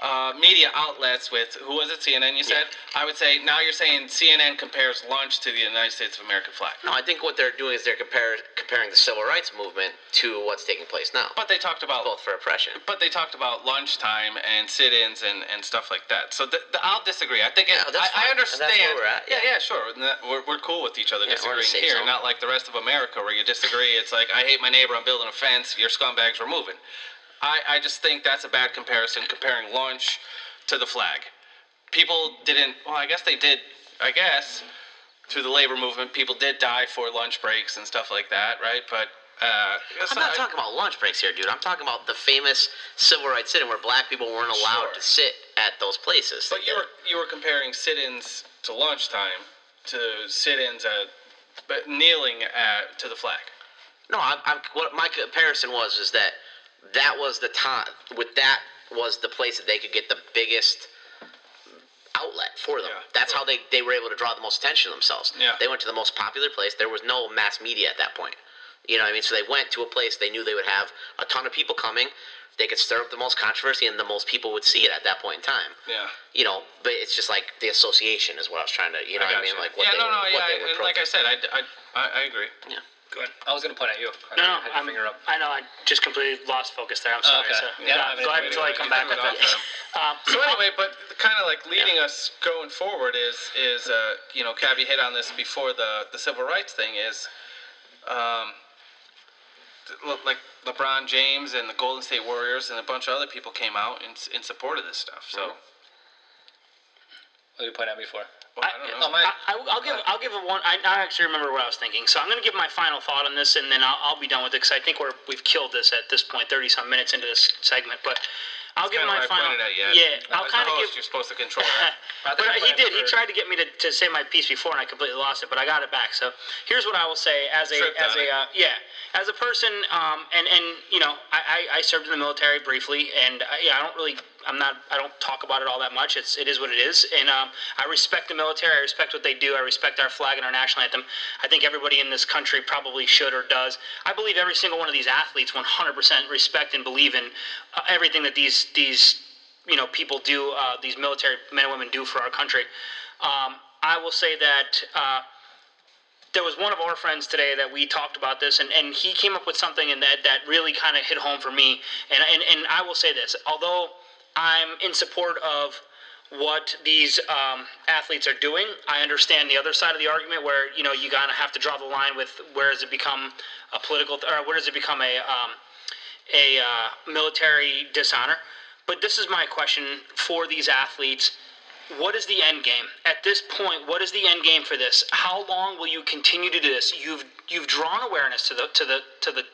uh, media outlets with who was it? CNN. You said I would say now you're saying CNN compares lunch to the United States of America flag. no, I think what they're doing is they're compare, comparing the civil rights movement to what's taking place now, But they talked about both for oppression. But they talked about lunchtime and sit-ins and, and stuff like that. So th- th- I'll disagree. I think Yeah, that's I, I understand. where we're at, Yeah, yeah. yeah, sure. We're, we're cool with each other Yeah, we're in a disagreeing here, zone. not like the rest of America where you disagree. It's like I hate my neighbor. I'm building a fence. Your scumbags are moving. I, I just think that's a bad comparison comparing lunch to the flag. People didn't. Well, I guess they did. I guess through the labor movement, people did die for lunch breaks and stuff like that, right? But uh, I'm not talking about lunch breaks here, dude. I'm talking about the famous civil rights sit-in where black people weren't allowed Sure. to sit at those places. But you were you were comparing sit-ins to lunchtime to sit-ins at but kneeling at to the flag. No, I'm, I'm, what my comparison was is that that was the time. With that was the place that they could get the biggest outlet for them. Yeah, That's how they, they were able to draw the most attention to themselves. Yeah. They went to the most popular place. There was no mass media at that point. You know what I mean? So they went to a place they knew they would have a ton of people coming. They could stir up the most controversy, and the most people would see it at that point in time. Yeah. You know, but it's just like the association is what I was trying to. You know what I mean? gotcha. Like what yeah, they no, were, no, what yeah. and like I said, I, I, I, I agree. Yeah. Go ahead. I was going to point at you. I No, no, had your I'm, finger up. I know. I just completely lost focus there. I'm Oh, sorry. okay. So, Yeah, I yeah, mean, go ahead until I wait, come back with it. [LAUGHS] Um, So anyway, but the kind of like leading us going forward is is uh, you know, Cavi hit on this before the the civil rights thing is, um, th- like LeBron James and the Golden State Warriors and a bunch of other people came out in in support of this stuff. So What did you point at me for? Well, I don't know. My- I, I, will give I'll give a one. I, I actually remember what I was thinking, so I'm going to give my final thought on this, and then I'll, I'll be done with it because I think we're we've killed this at this point, thirty some minutes into this segment. But I'll give my final. pointed at you. Yeah, I'll kind of host, give. You're supposed to control that. [LAUGHS] But he I did. He tried to get me to, to say my piece before, and I completely lost it. But I got it back. So here's what I will say as a Tripped as a uh, yeah as a person, um, and and you know I, I, I served in the military briefly, and I, yeah I don't really I'm not I don't talk about it all that much. It's it is what it is, and um, I respect the military. I respect what they do. I respect our flag and our national anthem. I think everybody in this country probably should or does. I believe every single one of these athletes 100% respect and believe in uh, everything that these these you know people do uh, these military men and women do for our country. Um, I will say that uh, there was one of our friends today that we talked about this, and, and he came up with something and that that really kind of hit home for me. And, and and I will say this, although I'm in support of what these um, athletes are doing. I understand the other side of the argument where you know you gotta have to draw the line with where does it become a political or where does it become a um, a uh, military dishonor. But this is my question for these athletes. What is the end game? At this point, what is the end game for this? How long will you continue to do this? You've you've drawn awareness to the to the to the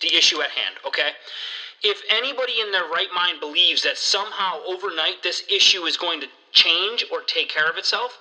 the issue at hand, okay? If anybody in their right mind believes that somehow overnight this issue is going to change or take care of itself,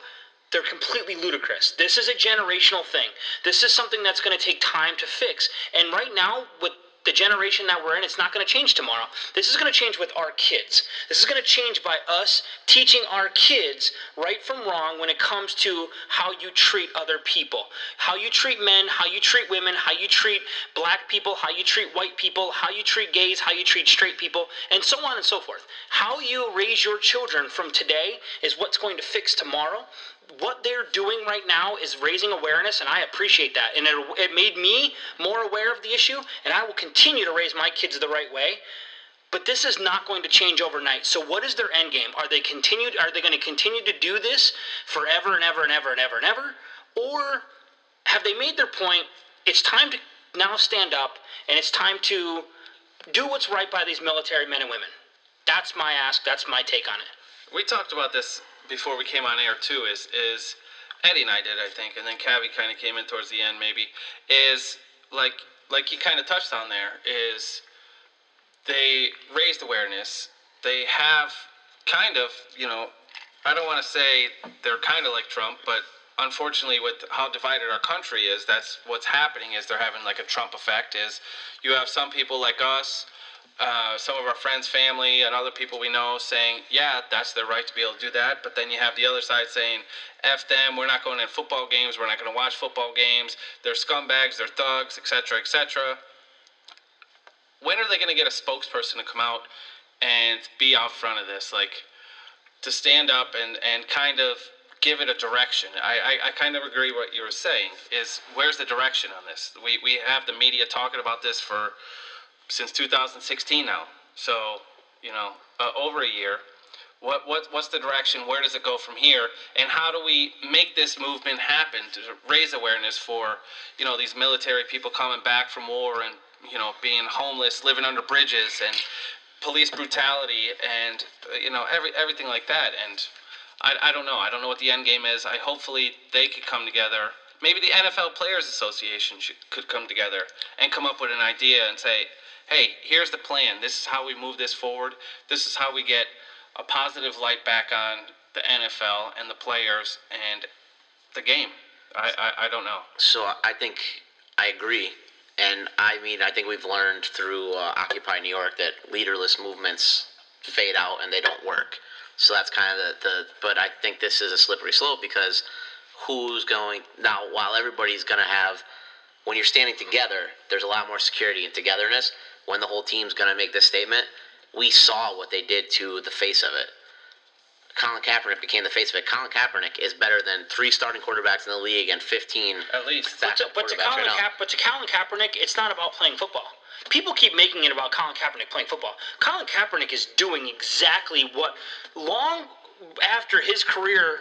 they're completely ludicrous. This is a generational thing. This is something that's going to take time to fix. And right now, with the generation that we're in, it's not going to change tomorrow. This is going to change with our kids. This is going to change by us teaching our kids right from wrong when it comes to how you treat other people, how you treat men, how you treat women, how you treat black people, how you treat white people, how you treat gays, how you treat straight people, and so on and so forth. How you raise your children from today is what's going to fix tomorrow what they're doing right now is raising awareness, and I appreciate that. And it, it made me more aware of the issue, and I will continue to raise my kids the right way. But this is not going to change overnight. So what is their end game? Are they continued? Are they going to continue to do this forever and ever and ever and ever and ever, or have they made their point? It's time to now stand up, and it's time to do what's right by these military men and women. That's my ask. That's my take on it. We talked about this before we came on air too. Is is Eddie and I did, I think, and then Cavi kind of came in towards the end, maybe. Is like like you kind of touched on there. Is they raised awareness. They have kind of, you know, I don't want to say they're kind of like Trump, but unfortunately, with how divided our country is, that's what's happening. Is they're having like a Trump effect. Is you have some people like us, uh, some of our friends, family, and other people we know saying, yeah, that's their right to be able to do that. But then you have the other side saying, F them, we're not going to football games, we're not going to watch football games, they're scumbags, they're thugs, etc., etc. When are they going to get a spokesperson to come out and be out front of this? Like, to stand up and, and kind of give it a direction. I, I, I kind of agree what you were saying is where's the direction on this? We, we have the media talking about this for since 2016 now. So, you know, uh, over a year. What, what, what's the direction? Where does it go from here? And how do we make this movement happen to raise awareness for, you know, these military people coming back from war and, you know, being homeless, living under bridges and police brutality and, you know, every, everything like that. And I, I don't know. I don't know what the end game is. I hopefully they could come together. Maybe the NFL Players Association should, could come together and come up with an idea and say, hey, here's the plan. This is how we move this forward. This is how we get a positive light back on the NFL and the players and the game. I, I, I don't know. So I think I agree. And I mean, I think we've learned through uh, Occupy New York that leaderless movements fade out and they don't work. So that's kind of the, the but I think this is a slippery slope because who's going now while everybody's going to have when you're standing together, there's a lot more security and togetherness when the whole team's going to make this statement. We saw what they did to the face of it. Colin Kaepernick became the face of it. Colin Kaepernick is better than three starting quarterbacks in the league and 15 At least. But to, but to Colin right. Ka- but to Colin Kaepernick, it's not about playing football. People keep making it about Colin Kaepernick playing football. Colin Kaepernick is doing exactly what long after his career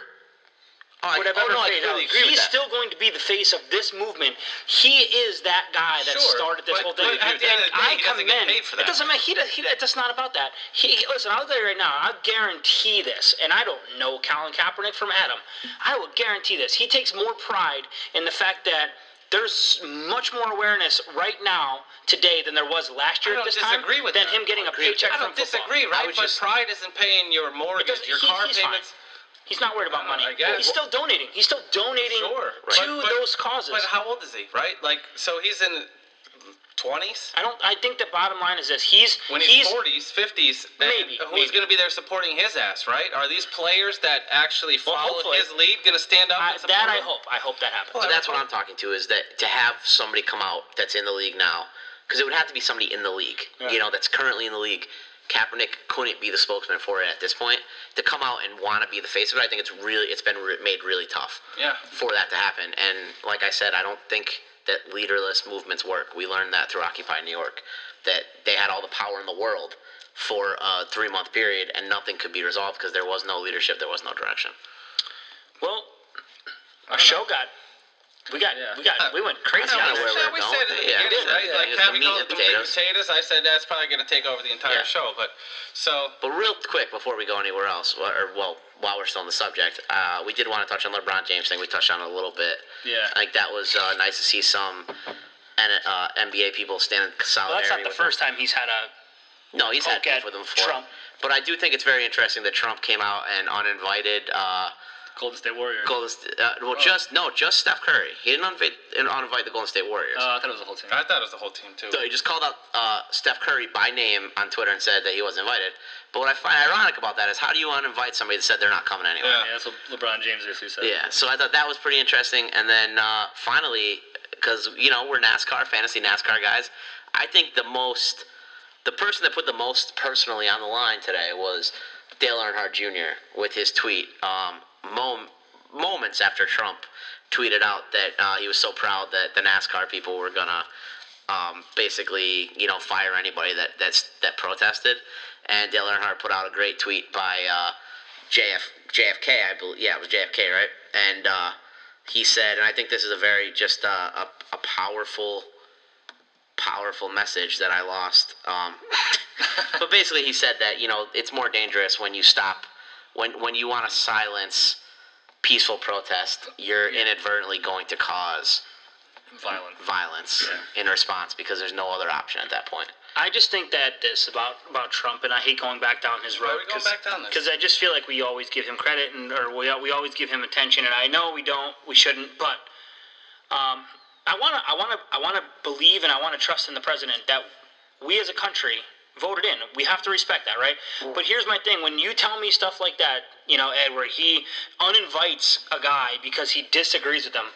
I- would have oh, ever no, I faded completely out. agree with He's still going to be the face of this movement. He is that guy that Sure, started this but- whole thing. but at the end of the day, I he doesn't get commend. paid for It doesn't matter. He, does, he It's not about that. He listen. I'll tell you right now. I guarantee this, and I don't know Colin Kaepernick from Adam. I will guarantee this. He takes more pride in the fact that. There's much more awareness right now today than there was last year at this time disagree with than that. him getting a paycheck I from don't football. disagree, right? But just- pride isn't paying your mortgage, your he- car he's fine. Payments. He's not worried about Uh, money. I guess. He's still donating. He's still donating Sure. to But- but- those causes. But how old is he, right? Like, so he's in 20s? I don't. I think the bottom line is this: he's When he's he's 40s, 50s, Maybe, who's maybe. going to be there supporting his ass, right? Are these players that actually Well, follow hopefully. his lead going to stand up I, and support that I him? hope. I hope that happens. But that's what I'm talking to is that to have somebody come out that's in the league now, because it would have to be somebody in the league, you know, that's currently in the league. Kaepernick couldn't be the spokesman for it at this point. To come out and want to be the face of it, I think it's really it's been re- made really tough Yeah. for that to happen. And like I said, I don't think that leaderless movements work. We learned that through Occupy New York, that they had all the power in the world for a three month period, and nothing could be resolved because there was no leadership, there was no direction. Well, our show got. We got. Yeah. We got. We went crazy I on don't know this. where we we're said going it in with the it. Yeah, yeah, right? yeah, like, it's the Cavi called it the meat and potatoes. potatoes. I said that's probably going to take over the entire Yeah. show. But so But real quick before we go anywhere else, or or, well, while we're still on the subject, uh, we did want to touch on LeBron James thing. We touched on it a little bit. Yeah. I think that was uh, nice to see some N- uh, NBA people stand in Well, solidarity. that's not the first him. time he's had a. No, he's had poke beef with him before. Trump. But I do think it's very interesting that Trump came out and uninvited. Uh, Golden State Warriors. Golden St- uh, well, just no, just Steph Curry. He didn't uninvite, uninvite the Golden State Warriors. Uh, I thought it was the whole team. I thought it was the whole team too. So he just called out uh, Steph Curry by name on Twitter and said that he wasn't invited. But what I find ironic about that is how do you uninvite somebody that said they're not coming anyway? Yeah. Yeah, that's what LeBron James basically said. Yeah, so I thought that was pretty interesting. And then uh, finally, because you know we're NASCAR fantasy NASCAR guys, I think the most, the person that put the most personally on the line today was Dale Earnhardt Jr. with his tweet. Um, Mo moments after Trump tweeted out that uh, he was so proud that the NASCAR people were gonna um, basically, you know, fire anybody that that's that protested. And Dale Earnhardt put out a great tweet by uh, JF, JFK, I believe. Yeah, it was JFK, right? And uh, he said, and I think this is a very just uh, a, a powerful, powerful message that I lost. Um, [LAUGHS] [LAUGHS] but basically, he said that you know it's more dangerous when you stop, when when you want to silence peaceful protest, you're inadvertently going to cause Violent. violence in response because there's no other option at that point. I just think that this about about Trump, and I hate going back down his road. Why are we going back down this? Because I just feel like we always give him credit, and or we we always give him attention, and I know we don't, we shouldn't, but um, I wanna I wanna I wanna believe and I wanna trust in the president that we as a country voted in. We have to respect that, right? Mm. But here's my thing: when you tell me stuff like that, you know, Ed, where he uninvites a guy because he disagrees with them,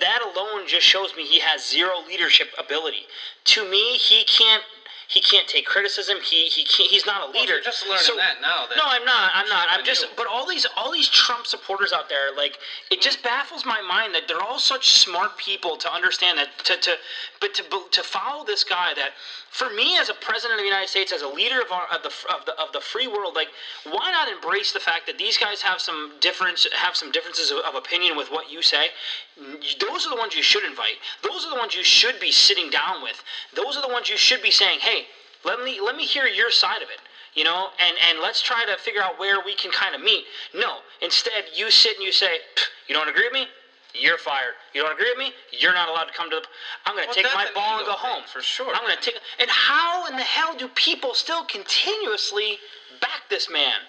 that alone just shows me he has zero leadership ability. To me, he can't he can't take criticism. He he can't, he's not a Well, leader. you're just learning that now, then. No, I'm not. I'm not. I'm just. But all these all these Trump supporters out there, like it just baffles my mind that they're all such smart people to understand that to to but to to follow this guy that for me as a president of the United States, as a leader of our of the of the of the free world, like why not embrace the fact that these guys have some difference have some differences of, of opinion with what you say? Those are the ones you should invite. Those are the ones you should be sitting down with. Those are the ones you should be saying, "Hey, let me let me hear your side of it." You know, and and let's try to figure out where we can kind of meet. No, instead you sit and you say, "You don't agree with me? You're fired. You don't agree with me? You're not allowed to come to the. I'm going to Well, take my an ball and go home for sure. I'm going to take. And how in the hell do people still continuously back this man?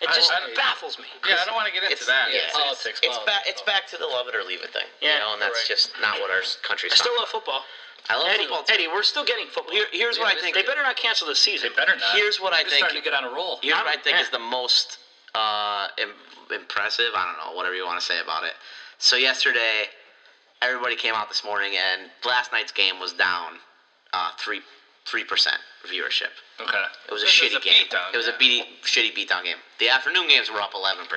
It I- just I- baffles me. Yeah, I don't want to get into It's that. yeah, politics, It's, politics, back. It's back to the love it or leave it thing. Yeah, you know, and that's right. just not what our country's. I still talking love football. I love Eddie, football. Too. Eddie, we're still getting football. Here, here's what I think. they better not cancel the season. They better not. Here's what I They're think- starting to get on a roll. Here's what I think yeah. is the most uh, Im- impressive. I don't know, whatever you want to say about it. So yesterday, everybody came out this morning, and last night's game was down uh, three three percent viewership. Okay. It was a shitty a game. it was a yeah. shitty beatdown game. The afternoon games were up 11%.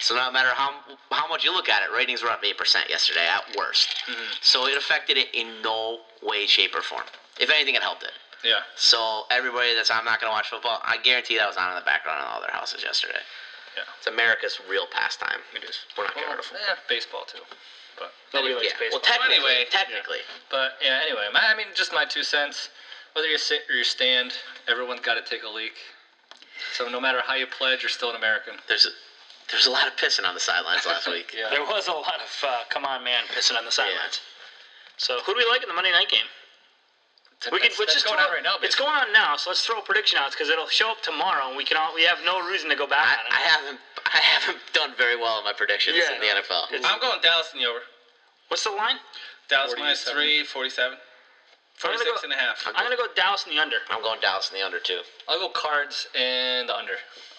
So no matter how how much you look at it, ratings were up 8% yesterday at worst. Mm-hmm. So it affected it in no way, shape, or form. If anything, it helped it. Yeah. So everybody that's I'm not gonna watch football, I guarantee that was on in the background in all their houses yesterday. Yeah. It's America's real pastime. It is. We're not getting rid of football. yeah, baseball too. But Nobody yeah. likes baseball. Well, technically, anyway, technically, but yeah. Anyway, my, I mean, just my two cents. Whether you sit or you stand, everyone's got to take a leak. So no matter how you pledge, you're still an American. there's a, there's a lot of pissing on the sidelines last [LAUGHS] week. Yeah. There was a lot of uh, come on man pissing on the sidelines. So who do we like in the Monday night game? We can That's- let's that's just going on right now. It's going on now, so let's throw a prediction out because it'll show up tomorrow, and we can all we have no reason to go back I, on it. I haven't I haven't done very well in my predictions Yeah, in the no. NFL. I'm going Dallas in the over. What's the line? Dallas minus 47. three, 47. I'm gonna 46 go- and a half. I'm gonna go Dallas in the under. I'm going Dallas in the under two. I'll go cards and the under.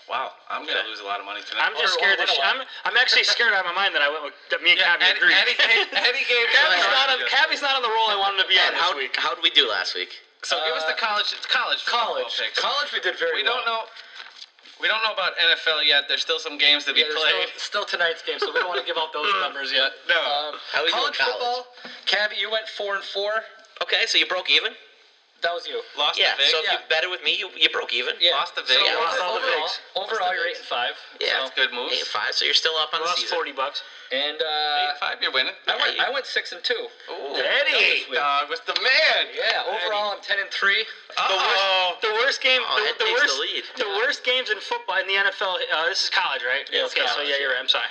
Wow, I'm going to lose a lot of money tonight. I'm just Or- scared. or that sh- win a I'm. I'm actually scared out of my mind that I went with that me and yeah, Cavi Eddie, agreed. Eddie gave, [LAUGHS] Eddie gave Cavi's not on. Cavi's not on the roll I wanted to be on this how week. how did we do last week? So give us the college college College. picks. College, we did very well. We don't know. We don't know about NFL yet. There's still some games to be Yeah, played. still, still tonight's game, so we don't want to give out those [LAUGHS] numbers yet. No. Um, How we doing college, college? football. Cavi, you went four and four. Okay, so you broke even. That was you. Lost Yeah. to vig. So if yeah. you bet it with me, you, you broke even. Yeah. Lost to So vig. Yeah, lost overall, all the overall, Vigs. overall you're eight and five. Yeah. That's good moves. Eight and five. So you're still up on the Lost season. forty bucks. And Eight uh, and five, you're winning. I went. you- I went six and two. Ooh, Eddie! Sweet. dog was the man. Yeah. Overall, I'm ten and three. Oh, The worst game. Oh, the, the worst. the lead. The worst games in football in the NFL. Uh, this is college, right? Yeah, it's okay, so yeah, you're right. I'm sorry.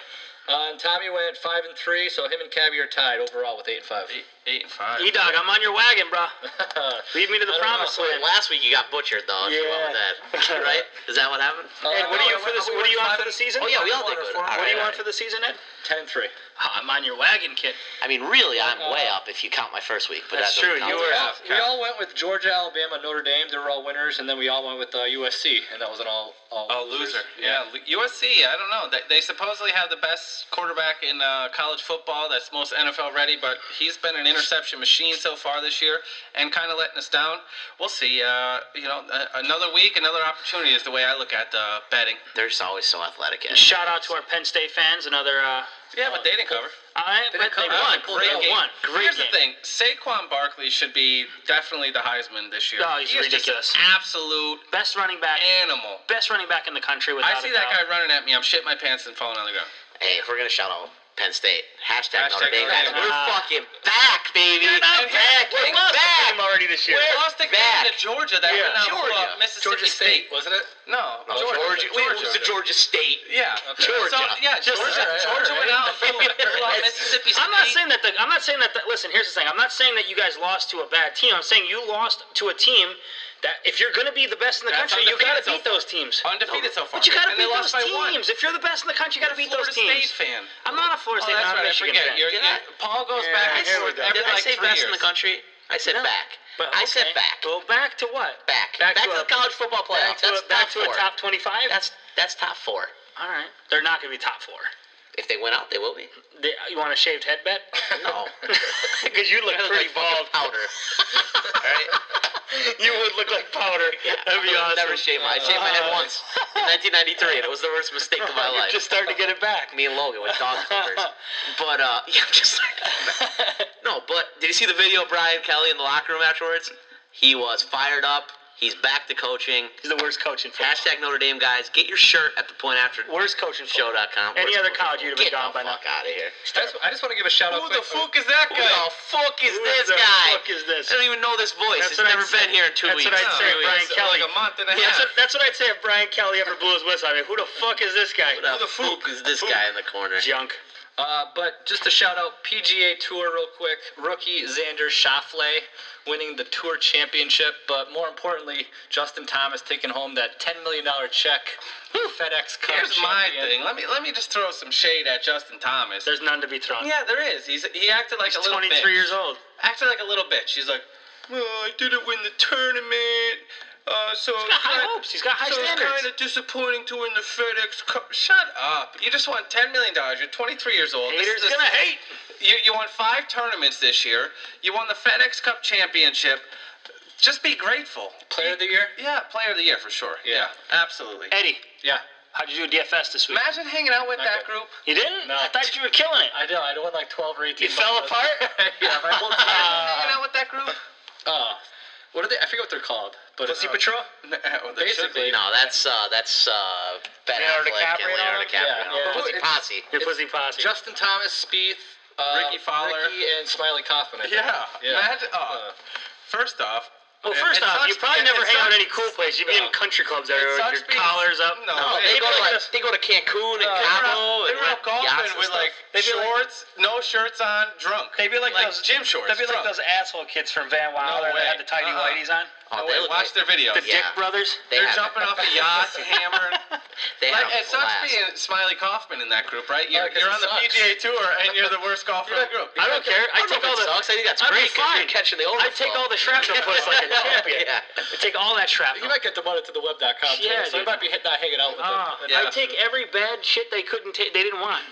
Uh, and Tommy went five and three, so him and Cavi are tied overall with eight and five. eight, eight and five. E dog, I'm on your wagon, bro. [LAUGHS] Lead me to the I don't promised Well, land. last week you got butchered though. If you went with that, [LAUGHS] right? Is that what happened? Ed, what are you for this? What are you on for the season? Oh yeah, we all did good. All What are right, you all on right. for the season, Ed? Ten and three. Oh, I'm on your wagon, kid. I mean, really, I'm way up if you count my first week. But That's that true, you were We all, we all went with Georgia, Alabama, Notre Dame. They were all winners, and then we all went with uh, USC, and that was an all all, Oh, loser. Yeah, Lu- USC. I don't know. They, they supposedly have the best quarterback in uh, college football. That's most NFL ready, but he's been an interception machine so far this year, and kind of letting us down. We'll see. Uh, you know, uh, another week, another opportunity is the way I look at uh, betting. There's They're just always so athletic. Ed. Shout out to our Penn State fans. Another. Uh, Yeah, but they didn't cover. I, They but didn't they cover. won. Great They game. won. Great Here's game. the thing: Saquon Barkley should be definitely the Heisman this year. No, he's He is just ridiculous. an absolute Best running back. animal. Best running back in the country. Without I see a that doubt. guy running at me. I'm shitting my pants and falling on the ground. Hey, if we're gonna shout out Penn State, hashtag, Hashtag Notre Dame. Notre Dame. We're Ah. fucking back, baby. And back. here's the We're thing, back. already this year. We lost the game back. to Georgia. That Yeah. went out Georgia. uh, Mississippi Georgia State, wasn't it? No, No, Georgia. Georgia. Wait, it was the Georgia State. Yeah, Georgia. So, yeah, Just- Georgia. all right, all Georgia right. went out blew- blew out Mississippi State. [LAUGHS] I'm not saying that. The, I'm not saying that. The, listen, here's the thing. I'm not saying that you guys lost to a bad team. I'm saying you lost to a team that if you're going to be the best in the That's country, you got to undefeated so beat far. those teams. undefeated so far. But you got to And beat those lost by one. teams. If you're the best in the country, you got to beat oh, Florida those teams. State fan. I'm not a Florida Oh, State. that's I'm a right. I Michigan forget. fan. You're, Did you I- Paul goes Yeah, back and here we forth go. every Did I like say three best years. in the country? I said No. back. But, I said back. Well, back to what? Back. Back Back, to to, a- the college football Back playoff. to, That's a, back to a top 25. That's that's top four. all right. They're not going to be top four. If they win out, they will be. They, you want a shaved head bet? No. [LAUGHS] [LAUGHS] Because you look pretty fucking bald. Powder. All [LAUGHS] right. You would look like powder. Yeah. That'd be I've awesome. Never shaved my. I shaved my head once in 1993, and it was the worst mistake of my life. just starting to get it back. Me and Logan with dog clippers. but uh, yeah, I'm just no. But did you see the video of Brian Kelly in the locker room afterwards? He was fired up. He's back to coaching. He's the worst coach in football. Hashtag Notre Dame guys, get your shirt at the point after Worst coach in football. show.com. Any Worst other college you'd have been gone by now. fuck out of here. I just, I just want to give a shout out. Who the quick- fuck is that guy? Who the fuck is Who this the guy? fuck is this? I don't even know this voice. That's It's what never I'd been say. here in two That's weeks. what I'd say, No, Brian it's Kelly. Like a month and a That's half. what, that's what I'd say if Brian Kelly ever blew his whistle. I mean, who the fuck is this guy? Who the fuck is this guy in the corner? Junk. Uh, but just to shout out PGA Tour real quick, rookie Xander Schauffele winning the Tour Championship, but more importantly, Justin Thomas taking home that $10 million check. FedEx Cup Here's my thing. Let me let me just throw some shade at Justin Thomas. There's none to be thrown. yeah, there is. He's he acted like He's a little 23 bitch. years old. Acted like a little bitch. She's like, well, I didn't win the tournament. Uh, so He's got high hopes. He's got high so standards. it's kind of disappointing to win the FedEx Cup. Shut up! You just won ten million dollars. You're 23 years old. Haters this- gonna hate. You you won five tournaments this year. You won the FedEx Cup championship. Just be grateful. Player of the year? Yeah, player of the year for sure. Yeah, absolutely. Eddie, Yeah. how'd you do DFS this week? Imagine hanging out with that Okay. group. You didn't? No. I thought you were killing it. I know. I won like 12 or 18. You fell apart? [LAUGHS] yeah, my whole [LAUGHS] team. hanging out with that group. Uh, what are they? I forget what they're called. But Pussy uh, Patrol? Basically. No, that's uh, that's uh, Ben Leonardo Affleck DiCaprio and Leonardo DiCaprio. Yeah, yeah. Pussy It's- Posse. Your pussy posse. Justin Thomas, Spieth, uh, Rickie Fowler. Rickie, and Smylie Kaufman. I think. Yeah. Yeah. Imagine. Oh, Uh, first off. Well, it- first it off, sucks you probably never hang out at any cool place. You'd be in country clubs everywhere with your being- collars up. No, No, they they, go to like they go to Cancun and were Cabo they were out golfing with like be like- shorts, no shirts on, drunk. They'd be like, like those gym shorts. They'd be like those asshole kids from Van Wilder way. that had the tidy Uh-uh. whities on. Oh, No they way, look watch like- their videos. The Yeah. Dick Brothers. They They're have jumping a off a yacht, [LAUGHS] yachts, hammered. They Like, have a it sucks blast. being Smylie Kaufman in that group, right? You're, Yeah, 'cause you're it on the sucks. PGA Tour and you're the worst golfer in the group. I don't care. I I don't know take if all it the. sucks. I think that's I'd be great 'cause fine. you're catching the I take all the shrapnel [LAUGHS] push like a champion. Yeah. I take all that shrapnel. You might get demoted to the web.com too, Yeah, so you dude. might be hit, not hanging out with Ah, them. Yeah. I take every bad shit they couldn't take. They didn't want.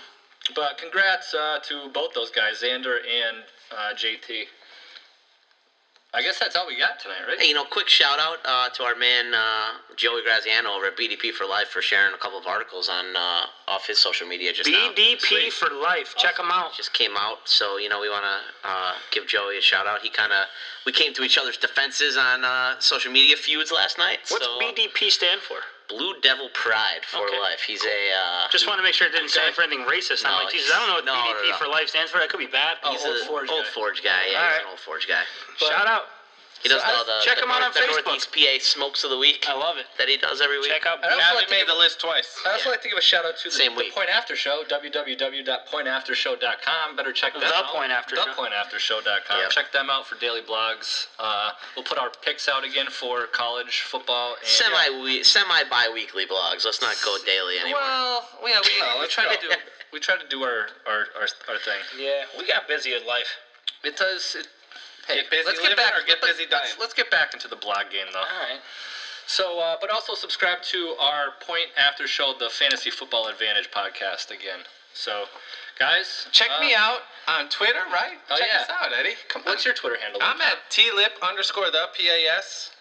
But congrats uh, to both those guys, Xander and uh, JT. I guess that's all we got tonight, right? Hey, you know, quick shout out uh, to our man uh, Joey Graziano over at BDP for Life for sharing a couple of articles on uh, off his social media just now. BDP for life. Check them out. Just came out, so you know we want to uh, give Joey a shout out. He kind of we came to each other's defenses on uh, social media feuds last night. What's so, BDP stand for? Blue Devil Pride for Okay. Life. He's a uh, Just want to make sure it didn't stand for anything racist. I'm like, Jesus, I don't know what no, no, BDP no. for life stands for. That could be bad. Oh, he's Old a Forge old guy. Forge guy. Yeah, All he's right. an old Forge guy. Shout out. He does So, all the check the him out on the Facebook. Northeast PA smokes of the week I love it. that he does every week. Check out. I also Yeah, like they to made give- the list twice. I also like to give a shout out to the, Same the week. Point After Show, www.pointaftershow.com. Better check them The out. Point After Show. ThePointAfterShow.com. Yep. Check them out for daily blogs. Uh, we'll put our picks out again for college football. And Semi we semi bi weekly blogs. Let's not go daily anymore. Well, yeah, we, No, we try to do we try to do our our, our, our thing. Yeah, we got busy in life. It does. It, hey, Get busy let's get back or get let's- busy let's- Let's, get back into the blog game though. All right. So, uh, but also subscribe to our Point After Show, the Fantasy Football Advantage podcast again. So, guys, check uh, me out on Twitter, right? Oh, check yeah. us out, Eddie. Come on. What's your Twitter handle? I'm at tlip underscore the pas.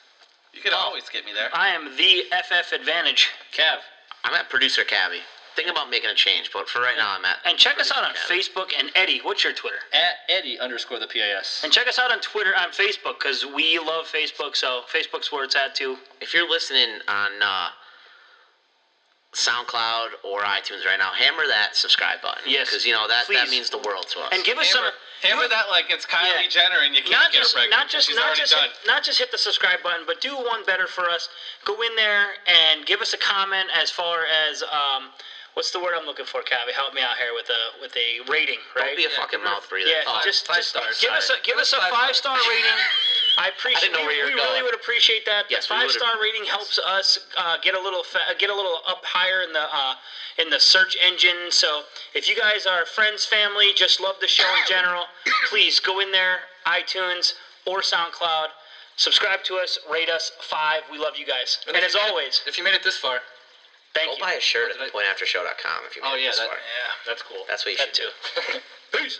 You can Oh. always get me there. I am the FF Advantage. Cav. I'm at producer Cavi. Thinking about making a change, but for right now, I'm at. And check us out on Producer Facebook. And Eddie, what's your Twitter? At Eddie underscore the PIS. And check us out on Twitter, on Facebook, because we love Facebook. So Facebook's where it's at too. If you're listening on uh, SoundCloud or iTunes right now, hammer that subscribe button. Yes, because you know that that means the world to us. And give us Hammer, some. hammer that like it's Kylie Yeah. Jenner and you can't not get just her pregnant. not just She's not just done. hit, not just hit the subscribe button, but do one better for us. Go in there and give us a comment as far as um, what's the word I'm looking for, Cavi? Help me out here with a with a rating, right? Don't be a fucking mouth breather. yeah, Oh, just, five just stars. give us a give us a five star rating. [LAUGHS] I appreciate. know where we you're we really would appreciate that. Yes, the five star rating helps us uh, get a little fa- get a little up higher in the uh, in the search engine. So if you guys are friends, family, just love the show in general, [COUGHS] please go in there, iTunes or SoundCloud. Subscribe to us, rate us five. We love you guys. And, if as you made it- always, if you made it this far, thank Go you. buy a shirt at pointaftershow.com if you. Want Oh it yeah, this that, far. yeah, that's cool. That's what you That should too. do. [LAUGHS] Peace.